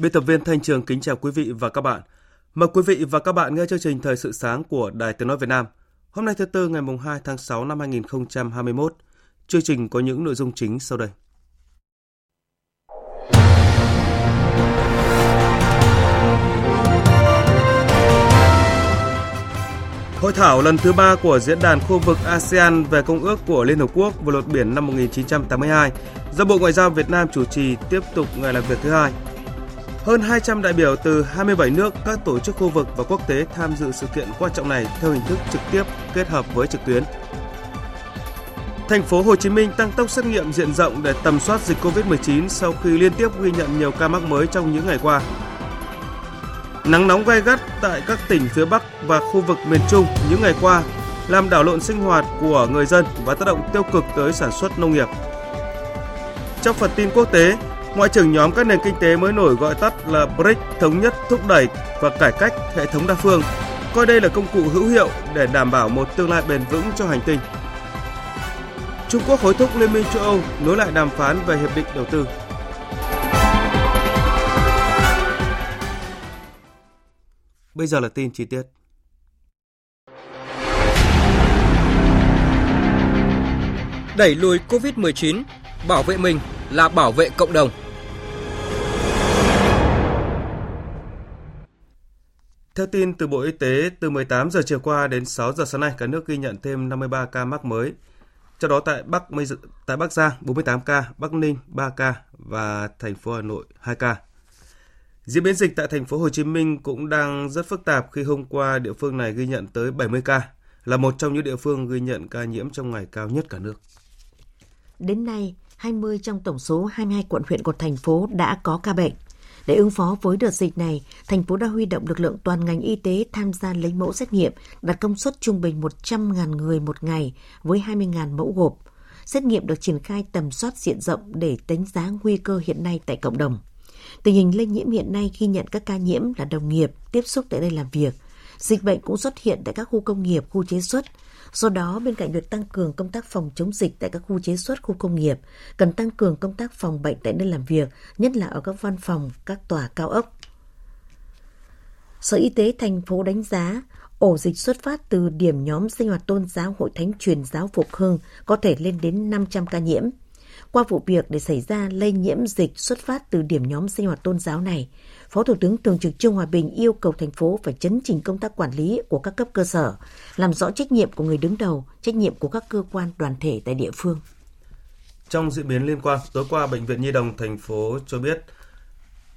Biên tập viên Thanh Trường kính chào quý vị và các bạn. Mời quý vị và các bạn nghe chương trình Thời sự sáng của Đài Tiếng Nói Việt Nam. Hôm nay thứ Tư ngày 2 tháng 6 năm 2021. Chương trình có những nội dung chính sau đây. Hội thảo lần thứ ba của Diễn đàn khu vực ASEAN về Công ước của Liên Hợp Quốc về luật biển năm 1982 do Bộ Ngoại giao Việt Nam chủ trì tiếp tục ngày làm việc thứ hai hơn 200 đại biểu từ 27 nước, các tổ chức khu vực và quốc tế tham dự sự kiện quan trọng này theo hình thức trực tiếp kết hợp với trực tuyến. Thành phố Hồ Chí Minh tăng tốc xét nghiệm diện rộng để tầm soát dịch COVID-19 sau khi liên tiếp ghi nhận nhiều ca mắc mới trong những ngày qua. Nắng nóng gai gắt tại các tỉnh phía Bắc và khu vực miền Trung những ngày qua làm đảo lộn sinh hoạt của người dân và tác động tiêu cực tới sản xuất nông nghiệp. Trong phần tin quốc tế, Ngoại trưởng nhóm các nền kinh tế mới nổi gọi tắt là BRICS thống nhất thúc đẩy và cải cách hệ thống đa phương, coi đây là công cụ hữu hiệu để đảm bảo một tương lai bền vững cho hành tinh. Trung Quốc hối thúc Liên minh châu Âu nối lại đàm phán về hiệp định đầu tư. Bây giờ là tin chi tiết. Đẩy lùi Covid-19, bảo vệ mình là bảo vệ cộng đồng. Theo tin từ Bộ Y tế, từ 18 giờ chiều qua đến 6 giờ sáng nay, cả nước ghi nhận thêm 53 ca mắc mới. Trong đó tại Bắc tại Bắc Giang 48 ca, Bắc Ninh 3 ca và thành phố Hà Nội 2 ca. Diễn biến dịch tại thành phố Hồ Chí Minh cũng đang rất phức tạp khi hôm qua địa phương này ghi nhận tới 70 ca, là một trong những địa phương ghi nhận ca nhiễm trong ngày cao nhất cả nước. Đến nay, 20 trong tổng số 22 quận huyện của thành phố đã có ca bệnh. Để ứng phó với đợt dịch này, thành phố đã huy động lực lượng toàn ngành y tế tham gia lấy mẫu xét nghiệm, đặt công suất trung bình 100.000 người một ngày với 20.000 mẫu gộp. Xét nghiệm được triển khai tầm soát diện rộng để đánh giá nguy cơ hiện nay tại cộng đồng. Tình hình lây nhiễm hiện nay ghi nhận các ca nhiễm là đồng nghiệp tiếp xúc tại đây làm việc. Dịch bệnh cũng xuất hiện tại các khu công nghiệp, khu chế xuất, Do đó, bên cạnh việc tăng cường công tác phòng chống dịch tại các khu chế xuất, khu công nghiệp, cần tăng cường công tác phòng bệnh tại nơi làm việc, nhất là ở các văn phòng, các tòa cao ốc. Sở Y tế thành phố đánh giá ổ dịch xuất phát từ điểm nhóm sinh hoạt tôn giáo Hội Thánh Truyền giáo Phục Hưng có thể lên đến 500 ca nhiễm. Qua vụ việc để xảy ra lây nhiễm dịch xuất phát từ điểm nhóm sinh hoạt tôn giáo này, Phó Thủ tướng Thường trực Trương Hòa Bình yêu cầu thành phố phải chấn chỉnh công tác quản lý của các cấp cơ sở, làm rõ trách nhiệm của người đứng đầu, trách nhiệm của các cơ quan đoàn thể tại địa phương. Trong diễn biến liên quan, tối qua Bệnh viện Nhi đồng thành phố cho biết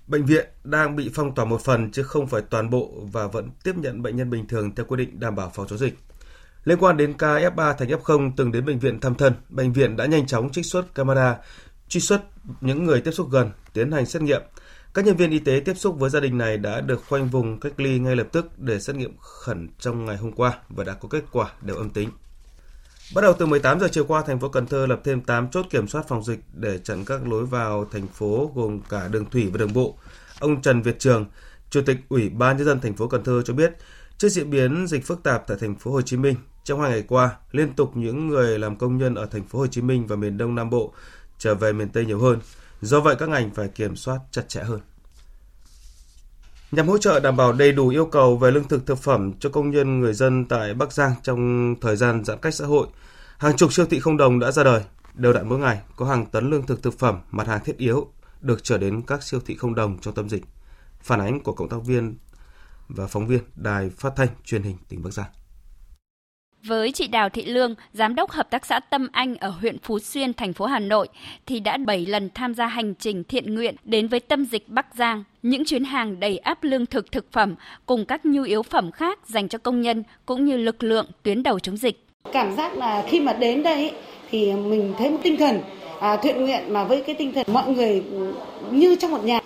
bệnh viện đang bị phong tỏa một phần chứ không phải toàn bộ và vẫn tiếp nhận bệnh nhân bình thường theo quy định đảm bảo phòng chống dịch. Liên quan đến ca F3 thành F0 từng đến bệnh viện thăm thân, bệnh viện đã nhanh chóng trích xuất camera, truy xuất những người tiếp xúc gần, tiến hành xét nghiệm. Các nhân viên y tế tiếp xúc với gia đình này đã được khoanh vùng cách ly ngay lập tức để xét nghiệm khẩn trong ngày hôm qua và đã có kết quả đều âm tính. Bắt đầu từ 18 giờ chiều qua, thành phố Cần Thơ lập thêm 8 chốt kiểm soát phòng dịch để chặn các lối vào thành phố gồm cả đường thủy và đường bộ. Ông Trần Việt Trường, Chủ tịch Ủy ban nhân dân thành phố Cần Thơ cho biết, trước diễn biến dịch phức tạp tại thành phố Hồ Chí Minh, trong hai ngày qua, liên tục những người làm công nhân ở thành phố Hồ Chí Minh và miền Đông Nam Bộ trở về miền Tây nhiều hơn. Do vậy các ngành phải kiểm soát chặt chẽ hơn. Nhằm hỗ trợ đảm bảo đầy đủ yêu cầu về lương thực thực phẩm cho công nhân người dân tại Bắc Giang trong thời gian giãn cách xã hội, hàng chục siêu thị không đồng đã ra đời. Đều đặn mỗi ngày có hàng tấn lương thực thực phẩm, mặt hàng thiết yếu được trở đến các siêu thị không đồng trong tâm dịch. Phản ánh của cộng tác viên và phóng viên Đài Phát thanh Truyền hình tỉnh Bắc Giang. Với chị Đào Thị Lương, giám đốc hợp tác xã Tâm Anh ở huyện Phú Xuyên, thành phố Hà Nội, thì đã 7 lần tham gia hành trình thiện nguyện đến với tâm dịch Bắc Giang. Những chuyến hàng đầy áp lương thực thực phẩm cùng các nhu yếu phẩm khác dành cho công nhân cũng như lực lượng tuyến đầu chống dịch. Cảm giác là khi mà đến đây thì mình thấy một tinh thần à, thiện nguyện mà với cái tinh thần mọi người ừ, như trong một nhà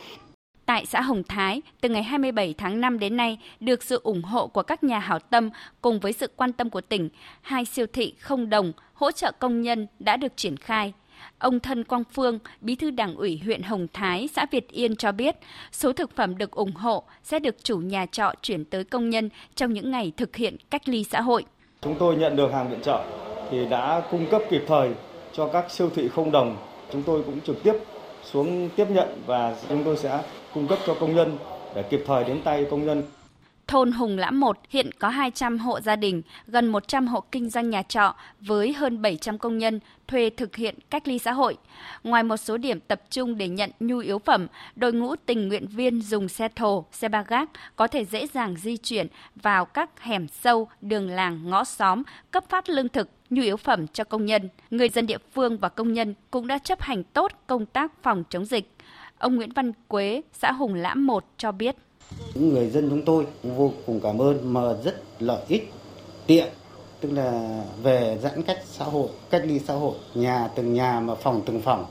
tại xã Hồng Thái từ ngày 27 tháng 5 đến nay được sự ủng hộ của các nhà hảo tâm cùng với sự quan tâm của tỉnh, hai siêu thị không đồng hỗ trợ công nhân đã được triển khai. Ông Thân Quang Phương, Bí thư Đảng ủy huyện Hồng Thái, xã Việt Yên cho biết, số thực phẩm được ủng hộ sẽ được chủ nhà trọ chuyển tới công nhân trong những ngày thực hiện cách ly xã hội. Chúng tôi nhận được hàng viện trợ thì đã cung cấp kịp thời cho các siêu thị không đồng. Chúng tôi cũng trực tiếp xuống tiếp nhận và chúng tôi sẽ cung cấp cho công nhân để kịp thời đến tay công nhân. Thôn Hùng Lãm 1 hiện có 200 hộ gia đình, gần 100 hộ kinh doanh nhà trọ với hơn 700 công nhân thuê thực hiện cách ly xã hội. Ngoài một số điểm tập trung để nhận nhu yếu phẩm, đội ngũ tình nguyện viên dùng xe thồ, xe ba gác có thể dễ dàng di chuyển vào các hẻm sâu, đường làng, ngõ xóm, cấp phát lương thực, nhu yếu phẩm cho công nhân. Người dân địa phương và công nhân cũng đã chấp hành tốt công tác phòng chống dịch. Ông Nguyễn Văn Quế, xã Hùng Lãm 1 cho biết. Những người dân chúng tôi vô cùng cảm ơn mà rất lợi ích, tiện, tức là về giãn cách xã hội, cách ly xã hội, nhà từng nhà mà phòng từng phòng.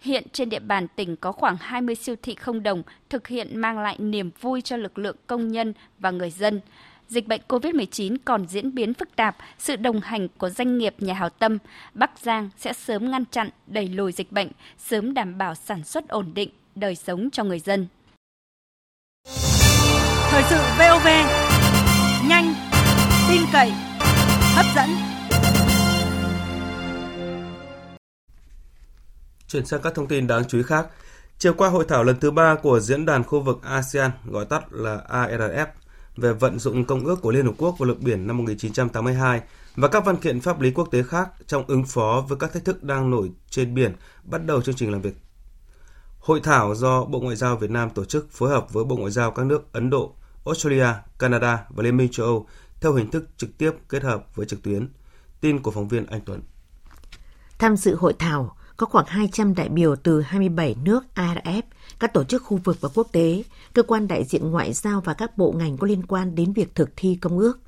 Hiện trên địa bàn tỉnh có khoảng 20 siêu thị không đồng thực hiện mang lại niềm vui cho lực lượng công nhân và người dân. Dịch bệnh COVID-19 còn diễn biến phức tạp, sự đồng hành của doanh nghiệp nhà hảo tâm, Bắc Giang sẽ sớm ngăn chặn, đẩy lùi dịch bệnh, sớm đảm bảo sản xuất ổn định, đời sống cho người dân. Thời sự VOV, nhanh, tin cậy, hấp dẫn. Chuyển sang các thông tin đáng chú ý khác. Chiều qua hội thảo lần thứ ba của diễn đàn khu vực ASEAN, gọi tắt là ARF, về vận dụng Công ước của Liên Hợp Quốc về luật biển năm 1982 và các văn kiện pháp lý quốc tế khác trong ứng phó với các thách thức đang nổi trên biển bắt đầu chương trình làm việc. Hội thảo do Bộ Ngoại giao Việt Nam tổ chức phối hợp với Bộ Ngoại giao các nước Ấn Độ, Australia, Canada và Liên minh châu Âu theo hình thức trực tiếp kết hợp với trực tuyến. Tin của phóng viên Anh Tuấn. Tham dự hội thảo có khoảng 200 đại biểu từ 27 nước ARF, các tổ chức khu vực và quốc tế, cơ quan đại diện ngoại giao và các bộ ngành có liên quan đến việc thực thi công ước.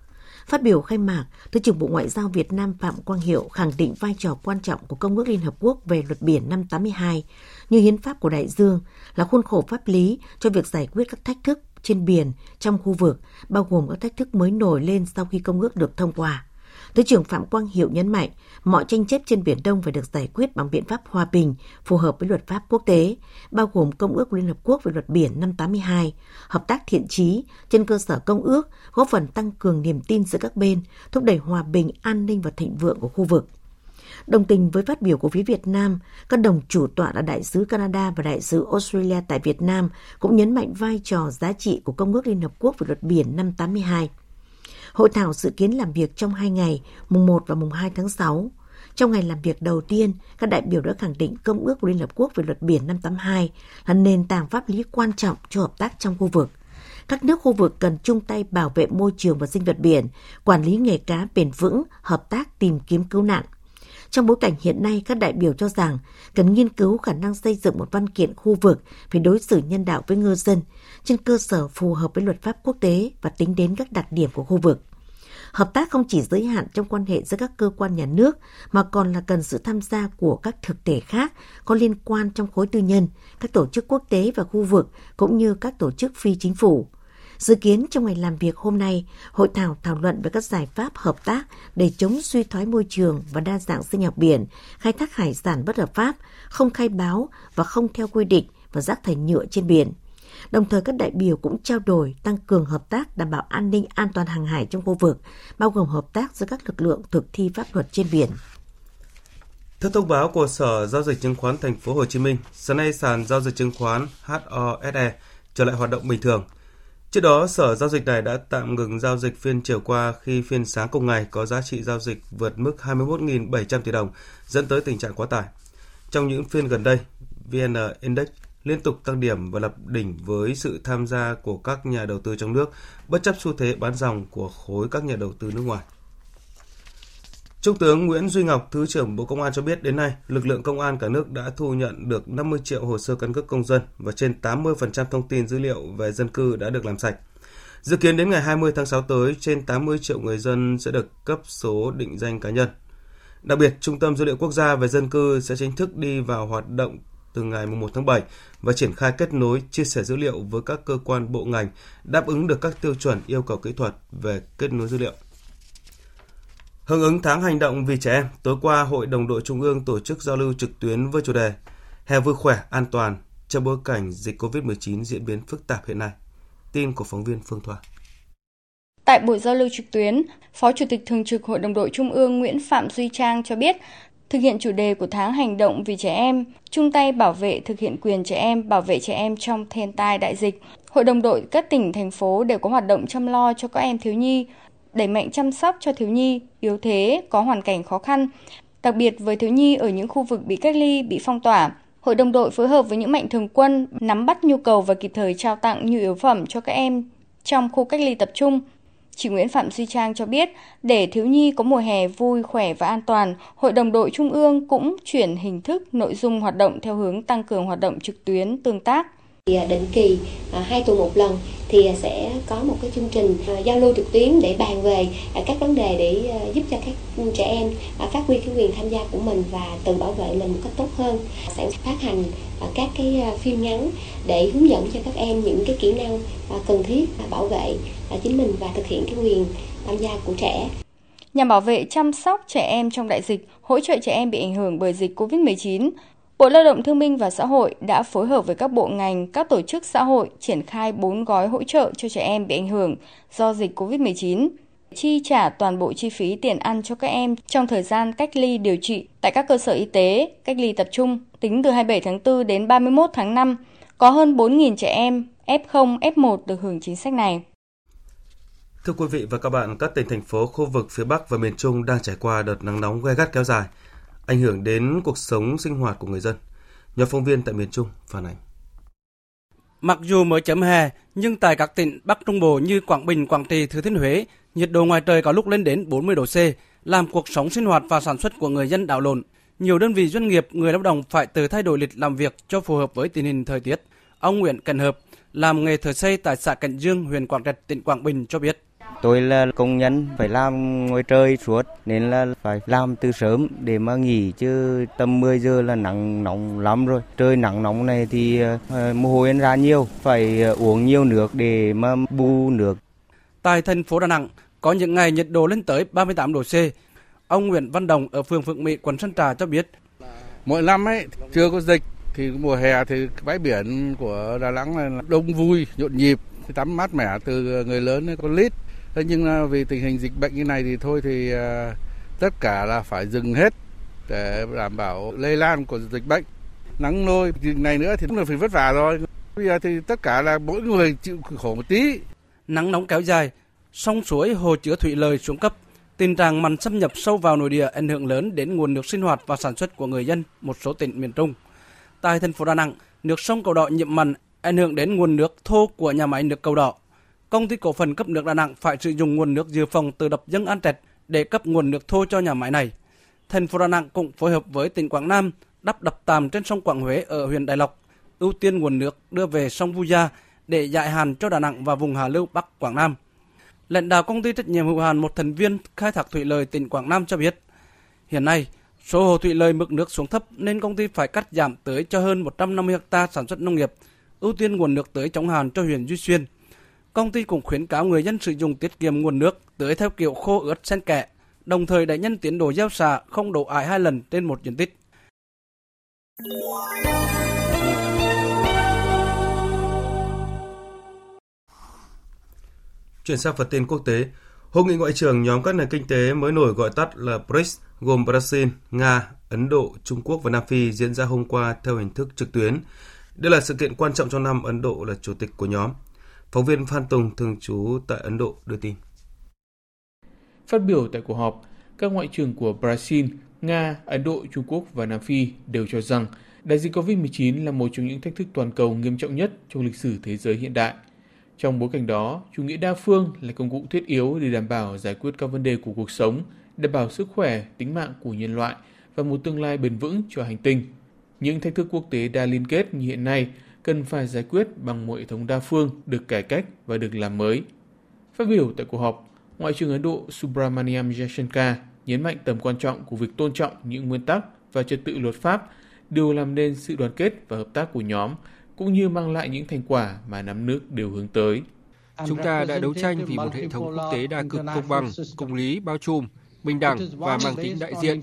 Phát biểu khai mạc, Thứ trưởng Bộ Ngoại giao Việt Nam Phạm Quang Hiệu khẳng định vai trò quan trọng của Công ước Liên Hợp Quốc về luật biển năm 82 như hiến pháp của đại dương là khuôn khổ pháp lý cho việc giải quyết các thách thức trên biển trong khu vực, bao gồm các thách thức mới nổi lên sau khi công ước được thông qua. Thứ trưởng Phạm Quang Hiệu nhấn mạnh, mọi tranh chấp trên Biển Đông phải được giải quyết bằng biện pháp hòa bình, phù hợp với luật pháp quốc tế, bao gồm Công ước của Liên Hợp Quốc về luật biển năm 82, hợp tác thiện trí trên cơ sở công ước, góp phần tăng cường niềm tin giữa các bên, thúc đẩy hòa bình, an ninh và thịnh vượng của khu vực. Đồng tình với phát biểu của phía Việt Nam, các đồng chủ tọa là Đại sứ Canada và Đại sứ Australia tại Việt Nam cũng nhấn mạnh vai trò giá trị của Công ước Liên Hợp Quốc về luật biển năm 82. Hội thảo dự kiến làm việc trong hai ngày, mùng 1 và mùng 2 tháng 6. Trong ngày làm việc đầu tiên, các đại biểu đã khẳng định Công ước của Liên Hợp Quốc về luật biển năm 82 là nền tảng pháp lý quan trọng cho hợp tác trong khu vực. Các nước khu vực cần chung tay bảo vệ môi trường và sinh vật biển, quản lý nghề cá bền vững, hợp tác tìm kiếm cứu nạn. Trong bối cảnh hiện nay, các đại biểu cho rằng cần nghiên cứu khả năng xây dựng một văn kiện khu vực về đối xử nhân đạo với ngư dân trên cơ sở phù hợp với luật pháp quốc tế và tính đến các đặc điểm của khu vực. Hợp tác không chỉ giới hạn trong quan hệ giữa các cơ quan nhà nước mà còn là cần sự tham gia của các thực thể khác có liên quan trong khối tư nhân, các tổ chức quốc tế và khu vực cũng như các tổ chức phi chính phủ. Dự kiến trong ngày làm việc hôm nay, hội thảo thảo luận về các giải pháp hợp tác để chống suy thoái môi trường và đa dạng sinh học biển, khai thác hải sản bất hợp pháp, không khai báo và không theo quy định và rác thải nhựa trên biển. Đồng thời các đại biểu cũng trao đổi tăng cường hợp tác đảm bảo an ninh an toàn hàng hải trong khu vực, bao gồm hợp tác giữa các lực lượng thực thi pháp luật trên biển. Theo thông báo của Sở Giao dịch Chứng khoán Thành phố Hồ Chí Minh, sáng nay sàn giao dịch chứng khoán HOSE trở lại hoạt động bình thường. Trước đó, Sở Giao dịch này đã tạm ngừng giao dịch phiên chiều qua khi phiên sáng cùng ngày có giá trị giao dịch vượt mức 21.700 tỷ đồng, dẫn tới tình trạng quá tải. Trong những phiên gần đây, VN Index liên tục tăng điểm và lập đỉnh với sự tham gia của các nhà đầu tư trong nước, bất chấp xu thế bán dòng của khối các nhà đầu tư nước ngoài. Trung tướng Nguyễn Duy Ngọc, Thứ trưởng Bộ Công an cho biết đến nay, lực lượng công an cả nước đã thu nhận được 50 triệu hồ sơ căn cước công dân và trên 80% thông tin dữ liệu về dân cư đã được làm sạch. Dự kiến đến ngày 20 tháng 6 tới, trên 80 triệu người dân sẽ được cấp số định danh cá nhân. Đặc biệt, Trung tâm Dữ liệu Quốc gia về dân cư sẽ chính thức đi vào hoạt động từ ngày 1 tháng 7 và triển khai kết nối chia sẻ dữ liệu với các cơ quan bộ ngành đáp ứng được các tiêu chuẩn yêu cầu kỹ thuật về kết nối dữ liệu. Hưởng ứng tháng hành động vì trẻ em, tối qua Hội đồng đội Trung ương tổ chức giao lưu trực tuyến với chủ đề Hè vui khỏe, an toàn trong bối cảnh dịch COVID-19 diễn biến phức tạp hiện nay. Tin của phóng viên Phương Thoa. Tại buổi giao lưu trực tuyến, Phó Chủ tịch Thường trực Hội đồng đội Trung ương Nguyễn Phạm Duy Trang cho biết, thực hiện chủ đề của tháng hành động vì trẻ em, chung tay bảo vệ thực hiện quyền trẻ em, bảo vệ trẻ em trong thiên tai đại dịch. Hội đồng đội các tỉnh, thành phố đều có hoạt động chăm lo cho các em thiếu nhi, đẩy mạnh chăm sóc cho thiếu nhi yếu thế có hoàn cảnh khó khăn, đặc biệt với thiếu nhi ở những khu vực bị cách ly, bị phong tỏa. Hội đồng đội phối hợp với những mạnh thường quân nắm bắt nhu cầu và kịp thời trao tặng nhu yếu phẩm cho các em trong khu cách ly tập trung. Chị Nguyễn Phạm Duy Trang cho biết, để thiếu nhi có mùa hè vui, khỏe và an toàn, Hội đồng đội Trung ương cũng chuyển hình thức nội dung hoạt động theo hướng tăng cường hoạt động trực tuyến tương tác. À, định kỳ à, hai tuần một lần thì à, sẽ có một cái chương trình giao lưu trực tuyến để bàn về các vấn đề để giúp cho các trẻ em phát huy cái quyền tham gia của mình và tự bảo vệ mình một cách tốt hơn. Sẽ phát hành các cái phim ngắn để hướng dẫn cho các em những cái kỹ năng cần thiết bảo vệ chính mình và thực hiện cái quyền tham gia của trẻ. Nhằm bảo vệ chăm sóc trẻ em trong đại dịch, hỗ trợ trẻ em bị ảnh hưởng bởi dịch COVID-19, Bộ Lao động Thương binh và Xã hội đã phối hợp với các bộ ngành, các tổ chức xã hội triển khai 4 gói hỗ trợ cho trẻ em bị ảnh hưởng do dịch COVID-19, chi trả toàn bộ chi phí tiền ăn cho các em trong thời gian cách ly điều trị tại các cơ sở y tế, cách ly tập trung tính từ 27 tháng 4 đến 31 tháng 5. Có hơn 4.000 trẻ em F0, F1 được hưởng chính sách này. Thưa quý vị và các bạn, các tỉnh thành phố khu vực phía Bắc và miền Trung đang trải qua đợt nắng nóng gai gắt kéo dài – ảnh hưởng đến cuộc sống sinh hoạt của người dân. Nhóm phóng viên tại miền Trung phản ánh. Mặc dù mới chấm hè, nhưng tại các tỉnh Bắc Trung Bộ như Quảng Bình, Quảng Trị, Thừa Thiên Huế, nhiệt độ ngoài trời có lúc lên đến 40 độ C, làm cuộc sống sinh hoạt và sản xuất của người dân đảo lộn. Nhiều đơn vị doanh nghiệp, người lao động phải tự thay đổi lịch làm việc cho phù hợp với tình hình thời tiết. Ông Nguyễn Cần Hợp, làm nghề thợ xây tại xã Cảnh Dương, huyện Quảng Trạch, tỉnh Quảng Bình cho biết. Tôi là công nhân phải làm ngoài trời suốt nên là phải làm từ sớm để mà nghỉ chứ tầm 10 giờ là nắng nóng lắm rồi. Trời nắng nóng này thì uh, mồ hôi ra nhiều, phải uh, uống nhiều nước để mà bù nước. Tại thành phố Đà Nẵng có những ngày nhiệt độ lên tới 38 độ C. Ông Nguyễn Văn Đồng ở phường Phượng Mỹ, quận Sơn Trà cho biết. Mỗi năm ấy chưa có dịch thì mùa hè thì bãi biển của Đà Nẵng là đông vui, nhộn nhịp, tắm mát mẻ từ người lớn đến con lít Thế nhưng à, vì tình hình dịch bệnh như này thì thôi thì à, tất cả là phải dừng hết để đảm bảo lây lan của dịch bệnh. Nắng nôi này nữa thì cũng là phải vất vả rồi. Bây giờ thì tất cả là mỗi người chịu khổ một tí. Nắng nóng kéo dài, sông suối hồ chứa thủy lợi xuống cấp, tình trạng mặn xâm nhập sâu vào nội địa ảnh hưởng lớn đến nguồn nước sinh hoạt và sản xuất của người dân một số tỉnh miền Trung. Tại thành phố Đà Nẵng, nước sông Cầu Đỏ nhiễm mặn ảnh hưởng đến nguồn nước thô của nhà máy nước Cầu Đỏ công ty cổ phần cấp nước Đà Nẵng phải sử dụng nguồn nước dự phòng từ đập dân An Trạch để cấp nguồn nước thô cho nhà máy này. Thành phố Đà Nẵng cũng phối hợp với tỉnh Quảng Nam đắp đập tạm trên sông Quảng Huế ở huyện Đại Lộc, ưu tiên nguồn nước đưa về sông Vu Gia để giải hàn cho Đà Nẵng và vùng Hà Lưu Bắc Quảng Nam. Lãnh đạo công ty trách nhiệm hữu hạn một thành viên khai thác thủy lợi tỉnh Quảng Nam cho biết, hiện nay số hồ thủy lợi mực nước xuống thấp nên công ty phải cắt giảm tới cho hơn 150 ha sản xuất nông nghiệp, ưu tiên nguồn nước tưới chống hạn cho huyện Duy Xuyên – công ty cũng khuyến cáo người dân sử dụng tiết kiệm nguồn nước tưới theo kiểu khô ướt xen kẽ, đồng thời đẩy nhanh tiến độ gieo xạ không đổ ải hai lần trên một diện tích. Chuyển sang phần tin quốc tế, Hội nghị ngoại trưởng nhóm các nền kinh tế mới nổi gọi tắt là BRICS gồm Brazil, Nga, Ấn Độ, Trung Quốc và Nam Phi diễn ra hôm qua theo hình thức trực tuyến. Đây là sự kiện quan trọng trong năm Ấn Độ là chủ tịch của nhóm. Phóng viên Phan Tùng thường trú tại Ấn Độ đưa tin. Phát biểu tại cuộc họp, các ngoại trưởng của Brazil, Nga, Ấn Độ, Trung Quốc và Nam Phi đều cho rằng đại dịch COVID-19 là một trong những thách thức toàn cầu nghiêm trọng nhất trong lịch sử thế giới hiện đại. Trong bối cảnh đó, chủ nghĩa đa phương là công cụ thiết yếu để đảm bảo giải quyết các vấn đề của cuộc sống, đảm bảo sức khỏe, tính mạng của nhân loại và một tương lai bền vững cho hành tinh. Những thách thức quốc tế đa liên kết như hiện nay cần phải giải quyết bằng một hệ thống đa phương được cải cách và được làm mới. Phát biểu tại cuộc họp, Ngoại trưởng Ấn Độ Subramaniam Jaishankar nhấn mạnh tầm quan trọng của việc tôn trọng những nguyên tắc và trật tự luật pháp đều làm nên sự đoàn kết và hợp tác của nhóm, cũng như mang lại những thành quả mà năm nước đều hướng tới. Chúng ta đã đấu tranh vì một hệ thống quốc tế đa cực công bằng, công lý, bao trùm, bình đẳng và mang tính đại diện.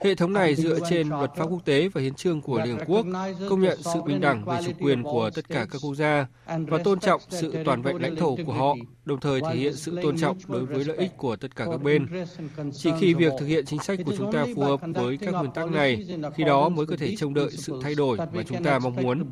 Hệ thống này dựa trên luật pháp quốc tế và hiến trương của Liên Hợp Quốc, công nhận sự bình đẳng về chủ quyền của tất cả các quốc gia và tôn trọng sự toàn vẹn lãnh thổ của họ, đồng thời thể hiện sự tôn trọng đối với lợi ích của tất cả các bên. Chỉ khi việc thực hiện chính sách của chúng ta phù hợp với các nguyên tắc này, khi đó mới có thể trông đợi sự thay đổi mà chúng ta mong muốn.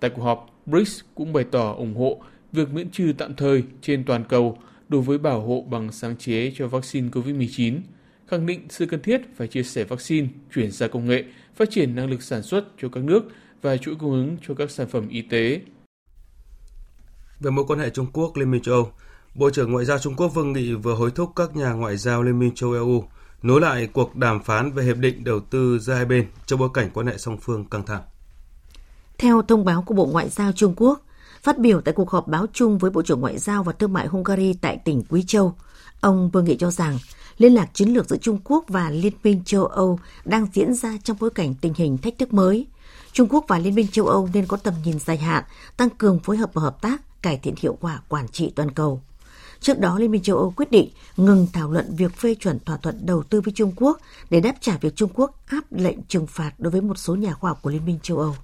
Tại cuộc họp, BRICS cũng bày tỏ ủng hộ việc miễn trừ tạm thời trên toàn cầu đối với bảo hộ bằng sáng chế cho vaccine COVID-19, khẳng định sự cần thiết phải chia sẻ vaccine, chuyển giao công nghệ, phát triển năng lực sản xuất cho các nước và chuỗi cung ứng cho các sản phẩm y tế. Về mối quan hệ Trung Quốc Liên minh châu Âu, Bộ trưởng Ngoại giao Trung Quốc Vương Nghị vừa hối thúc các nhà ngoại giao Liên minh châu EU nối lại cuộc đàm phán về hiệp định đầu tư giữa hai bên trong bối cảnh quan hệ song phương căng thẳng. Theo thông báo của Bộ Ngoại giao Trung Quốc, Phát biểu tại cuộc họp báo chung với Bộ trưởng Ngoại giao và Thương mại Hungary tại tỉnh Quý Châu, ông Vương Nghị cho rằng liên lạc chiến lược giữa Trung Quốc và Liên minh châu Âu đang diễn ra trong bối cảnh tình hình thách thức mới. Trung Quốc và Liên minh châu Âu nên có tầm nhìn dài hạn, tăng cường phối hợp và hợp tác, cải thiện hiệu quả quản trị toàn cầu. Trước đó, Liên minh châu Âu quyết định ngừng thảo luận việc phê chuẩn thỏa thuận đầu tư với Trung Quốc để đáp trả việc Trung Quốc áp lệnh trừng phạt đối với một số nhà khoa học của Liên minh châu Âu.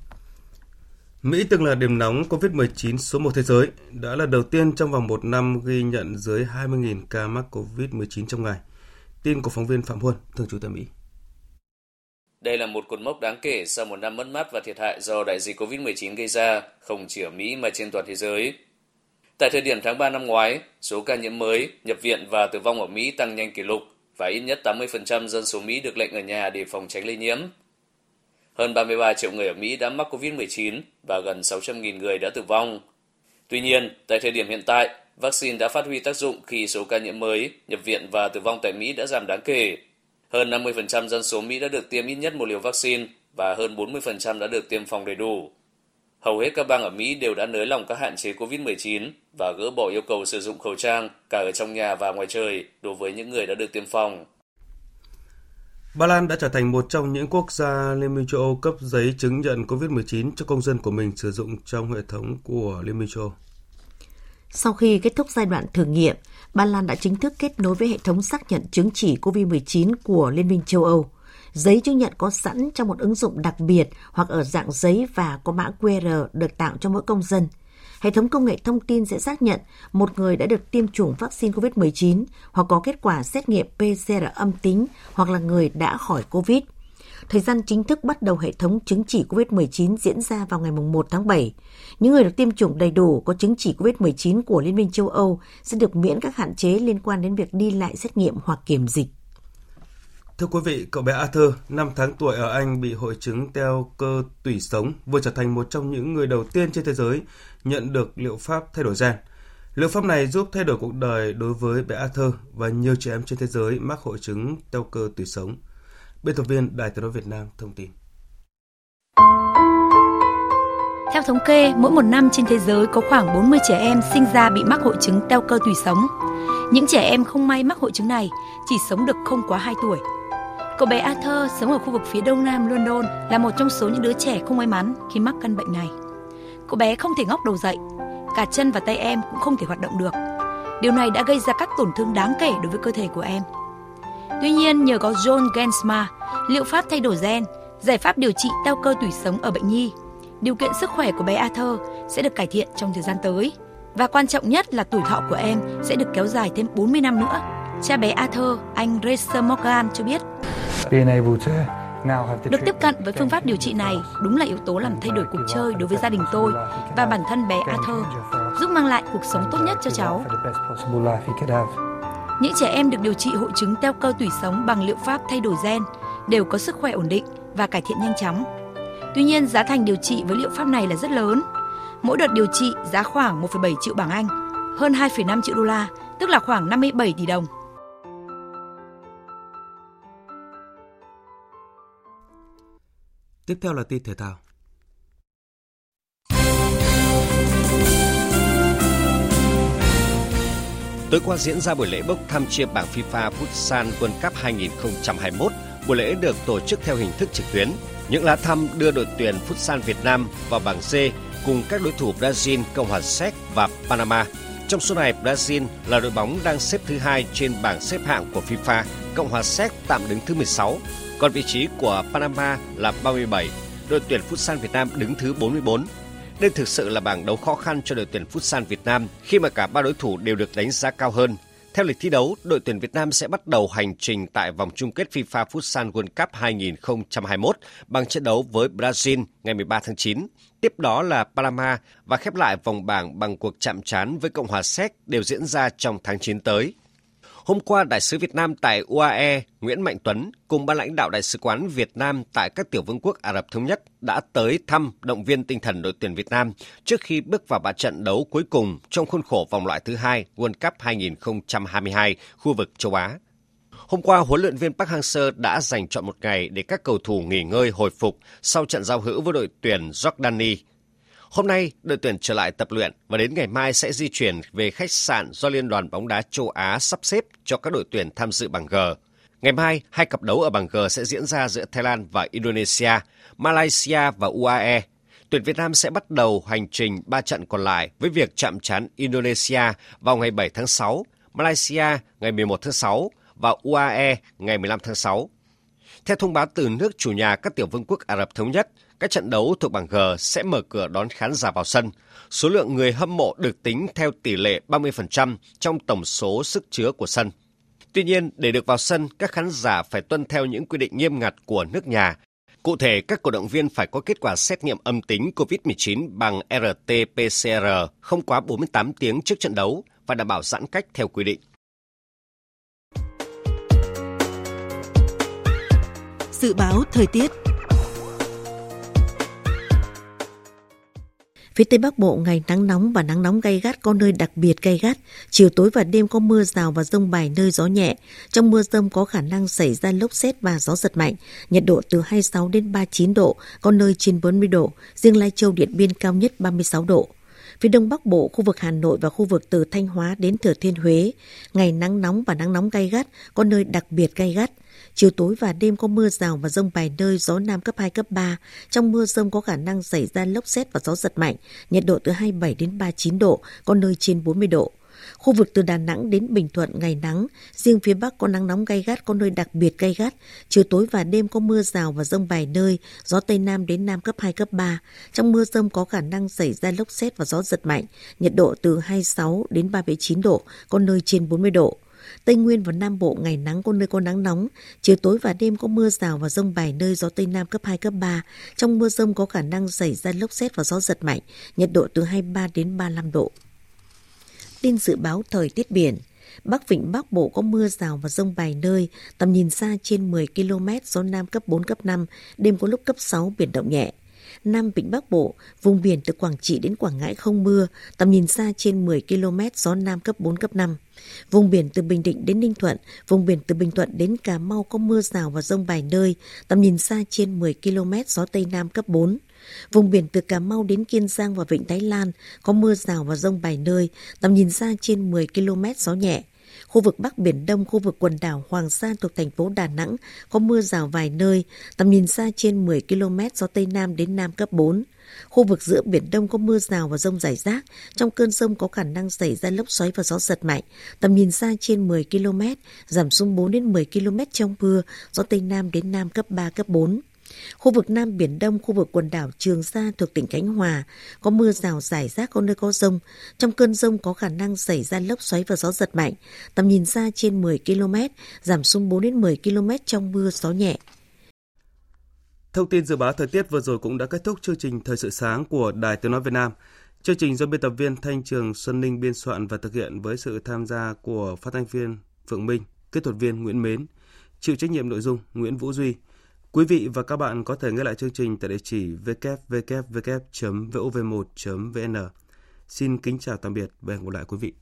Mỹ từng là điểm nóng COVID-19 số 1 thế giới, đã là đầu tiên trong vòng một năm ghi nhận dưới 20.000 ca mắc COVID-19 trong ngày. Tin của phóng viên Phạm Huân, thường trú tại Mỹ. Đây là một cột mốc đáng kể sau một năm mất mát và thiệt hại do đại dịch COVID-19 gây ra, không chỉ ở Mỹ mà trên toàn thế giới. Tại thời điểm tháng 3 năm ngoái, số ca nhiễm mới, nhập viện và tử vong ở Mỹ tăng nhanh kỷ lục và ít nhất 80% dân số Mỹ được lệnh ở nhà để phòng tránh lây nhiễm. Hơn 33 triệu người ở Mỹ đã mắc COVID-19 và gần 600.000 người đã tử vong. Tuy nhiên, tại thời điểm hiện tại, vaccine đã phát huy tác dụng khi số ca nhiễm mới, nhập viện và tử vong tại Mỹ đã giảm đáng kể. Hơn 50% dân số Mỹ đã được tiêm ít nhất một liều vaccine và hơn 40% đã được tiêm phòng đầy đủ. Hầu hết các bang ở Mỹ đều đã nới lỏng các hạn chế COVID-19 và gỡ bỏ yêu cầu sử dụng khẩu trang cả ở trong nhà và ngoài trời đối với những người đã được tiêm phòng. Ba Lan đã trở thành một trong những quốc gia Liên minh châu Âu cấp giấy chứng nhận COVID-19 cho công dân của mình sử dụng trong hệ thống của Liên minh châu Âu. Sau khi kết thúc giai đoạn thử nghiệm, Ba Lan đã chính thức kết nối với hệ thống xác nhận chứng chỉ COVID-19 của Liên minh châu Âu. Giấy chứng nhận có sẵn trong một ứng dụng đặc biệt hoặc ở dạng giấy và có mã QR được tạo cho mỗi công dân – Hệ thống công nghệ thông tin sẽ xác nhận một người đã được tiêm chủng vaccine COVID-19 hoặc có kết quả xét nghiệm PCR âm tính hoặc là người đã khỏi COVID. Thời gian chính thức bắt đầu hệ thống chứng chỉ COVID-19 diễn ra vào ngày 1 tháng 7. Những người được tiêm chủng đầy đủ có chứng chỉ COVID-19 của Liên minh châu Âu sẽ được miễn các hạn chế liên quan đến việc đi lại xét nghiệm hoặc kiểm dịch. Thưa quý vị, cậu bé Arthur, 5 tháng tuổi ở Anh bị hội chứng teo cơ tủy sống, vừa trở thành một trong những người đầu tiên trên thế giới nhận được liệu pháp thay đổi gen. Liệu pháp này giúp thay đổi cuộc đời đối với bé Arthur và nhiều trẻ em trên thế giới mắc hội chứng teo cơ tủy sống. Biên tập viên Đài tiếng nói Việt Nam thông tin. Theo thống kê, mỗi một năm trên thế giới có khoảng 40 trẻ em sinh ra bị mắc hội chứng teo cơ tủy sống. Những trẻ em không may mắc hội chứng này chỉ sống được không quá 2 tuổi. Cậu bé Arthur sống ở khu vực phía đông nam London là một trong số những đứa trẻ không may mắn khi mắc căn bệnh này. Cậu bé không thể ngóc đầu dậy, cả chân và tay em cũng không thể hoạt động được. Điều này đã gây ra các tổn thương đáng kể đối với cơ thể của em. Tuy nhiên, nhờ có John Gensma, liệu pháp thay đổi gen, giải pháp điều trị teo cơ tủy sống ở bệnh nhi, điều kiện sức khỏe của bé Arthur sẽ được cải thiện trong thời gian tới. Và quan trọng nhất là tuổi thọ của em sẽ được kéo dài thêm 40 năm nữa. Cha bé Arthur, anh Racer Morgan cho biết. Được tiếp cận với phương pháp điều trị này đúng là yếu tố làm thay đổi cuộc chơi đối với gia đình tôi và bản thân bé Arthur, giúp mang lại cuộc sống tốt nhất cho cháu. Những trẻ em được điều trị hội chứng teo cơ tủy sống bằng liệu pháp thay đổi gen đều có sức khỏe ổn định và cải thiện nhanh chóng. Tuy nhiên, giá thành điều trị với liệu pháp này là rất lớn. Mỗi đợt điều trị giá khoảng 1,7 triệu bảng Anh, hơn 2,5 triệu đô la tức là khoảng 57 tỷ đồng. Tiếp theo là tin thể thao. Tối qua diễn ra buổi lễ bốc thăm chia bảng FIFA Futsal World Cup 2021. Buổi lễ được tổ chức theo hình thức trực tuyến. Những lá thăm đưa đội tuyển Futsal Việt Nam vào bảng C cùng các đối thủ Brazil, Cộng hòa Séc và Panama. Trong số này, Brazil là đội bóng đang xếp thứ hai trên bảng xếp hạng của FIFA, Cộng hòa Séc tạm đứng thứ 16, còn vị trí của Panama là 37. Đội tuyển Futsal Việt Nam đứng thứ 44. Đây thực sự là bảng đấu khó khăn cho đội tuyển Futsal Việt Nam khi mà cả ba đối thủ đều được đánh giá cao hơn. Theo lịch thi đấu, đội tuyển Việt Nam sẽ bắt đầu hành trình tại vòng chung kết FIFA Futsal World Cup 2021 bằng trận đấu với Brazil ngày 13 tháng 9. Tiếp đó là Panama và khép lại vòng bảng bằng cuộc chạm trán với Cộng hòa Séc đều diễn ra trong tháng 9 tới. Hôm qua, Đại sứ Việt Nam tại UAE Nguyễn Mạnh Tuấn cùng ban lãnh đạo Đại sứ quán Việt Nam tại các tiểu vương quốc Ả Rập Thống Nhất đã tới thăm động viên tinh thần đội tuyển Việt Nam trước khi bước vào ba trận đấu cuối cùng trong khuôn khổ vòng loại thứ hai World Cup 2022 khu vực châu Á. Hôm qua, huấn luyện viên Park Hang-seo đã dành chọn một ngày để các cầu thủ nghỉ ngơi hồi phục sau trận giao hữu với đội tuyển Jordani Hôm nay, đội tuyển trở lại tập luyện và đến ngày mai sẽ di chuyển về khách sạn do Liên đoàn bóng đá châu Á sắp xếp cho các đội tuyển tham dự bảng G. Ngày mai, hai cặp đấu ở bảng G sẽ diễn ra giữa Thái Lan và Indonesia, Malaysia và UAE. Tuyển Việt Nam sẽ bắt đầu hành trình 3 trận còn lại với việc chạm trán Indonesia vào ngày 7 tháng 6, Malaysia ngày 11 tháng 6 và UAE ngày 15 tháng 6. Theo thông báo từ nước chủ nhà các tiểu vương quốc Ả Rập Thống Nhất, các trận đấu thuộc bảng G sẽ mở cửa đón khán giả vào sân. Số lượng người hâm mộ được tính theo tỷ lệ 30% trong tổng số sức chứa của sân. Tuy nhiên, để được vào sân, các khán giả phải tuân theo những quy định nghiêm ngặt của nước nhà. Cụ thể, các cổ động viên phải có kết quả xét nghiệm âm tính COVID-19 bằng RT-PCR không quá 48 tiếng trước trận đấu và đảm bảo giãn cách theo quy định. Dự báo thời tiết Phía Tây Bắc Bộ ngày nắng nóng và nắng nóng gay gắt có nơi đặc biệt gay gắt. Chiều tối và đêm có mưa rào và rông bài nơi gió nhẹ. Trong mưa rông có khả năng xảy ra lốc xét và gió giật mạnh. Nhiệt độ từ 26 đến 39 độ, có nơi trên 40 độ. Riêng Lai Châu Điện Biên cao nhất 36 độ. Phía Đông Bắc Bộ, khu vực Hà Nội và khu vực từ Thanh Hóa đến Thừa Thiên Huế, ngày nắng nóng và nắng nóng gay gắt, có nơi đặc biệt gay gắt. Chiều tối và đêm có mưa rào và rông vài nơi, gió Nam cấp 2, cấp 3. Trong mưa rông có khả năng xảy ra lốc xét và gió giật mạnh, nhiệt độ từ 27 đến 39 độ, có nơi trên 40 độ. Khu vực từ Đà Nẵng đến Bình Thuận ngày nắng, riêng phía Bắc có nắng nóng gay gắt, có nơi đặc biệt gay gắt. Chiều tối và đêm có mưa rào và rông vài nơi, gió Tây Nam đến Nam cấp 2, cấp 3. Trong mưa rông có khả năng xảy ra lốc xét và gió giật mạnh, nhiệt độ từ 26 đến 39 độ, có nơi trên 40 độ. Tây Nguyên và Nam Bộ ngày nắng có nơi có nắng nóng, chiều tối và đêm có mưa rào và rông vài nơi gió Tây Nam cấp 2, cấp 3. Trong mưa rông có khả năng xảy ra lốc xét và gió giật mạnh, nhiệt độ từ 23 đến 35 độ. Tin dự báo thời tiết biển Bắc Vịnh Bắc Bộ có mưa rào và rông vài nơi, tầm nhìn xa trên 10 km, gió Nam cấp 4, cấp 5, đêm có lúc cấp 6, biển động nhẹ. Nam Vịnh Bắc Bộ, vùng biển từ Quảng Trị đến Quảng Ngãi không mưa, tầm nhìn xa trên 10 km, gió Nam cấp 4, cấp 5. Vùng biển từ Bình Định đến Ninh Thuận, vùng biển từ Bình Thuận đến Cà Mau có mưa rào và rông vài nơi, tầm nhìn xa trên 10 km, gió Tây Nam cấp 4. Vùng biển từ Cà Mau đến Kiên Giang và Vịnh Thái Lan có mưa rào và rông vài nơi, tầm nhìn xa trên 10 km, gió nhẹ. Khu vực Bắc Biển Đông, khu vực quần đảo Hoàng Sa thuộc thành phố Đà Nẵng có mưa rào vài nơi, tầm nhìn xa trên 10 km gió Tây Nam đến Nam cấp 4. Khu vực giữa Biển Đông có mưa rào và rông rải rác. Trong cơn rông có khả năng xảy ra lốc xoáy và gió giật mạnh. Tầm nhìn xa trên 10 km, giảm xuống 4 đến 10 km trong mưa, gió Tây Nam đến Nam cấp 3, cấp 4. Khu vực Nam Biển Đông, khu vực quần đảo Trường Sa thuộc tỉnh Khánh Hòa, có mưa rào rải rác có nơi có rông. Trong cơn rông có khả năng xảy ra lốc xoáy và gió giật mạnh. Tầm nhìn xa trên 10 km, giảm xuống 4 đến 10 km trong mưa, gió nhẹ. Thông tin dự báo thời tiết vừa rồi cũng đã kết thúc chương trình Thời sự sáng của Đài Tiếng Nói Việt Nam. Chương trình do biên tập viên Thanh Trường Xuân Ninh biên soạn và thực hiện với sự tham gia của phát thanh viên Phượng Minh, kỹ thuật viên Nguyễn Mến, chịu trách nhiệm nội dung Nguyễn Vũ Duy. Quý vị và các bạn có thể nghe lại chương trình tại địa chỉ www.vov1.vn. Xin kính chào tạm biệt và hẹn gặp lại quý vị.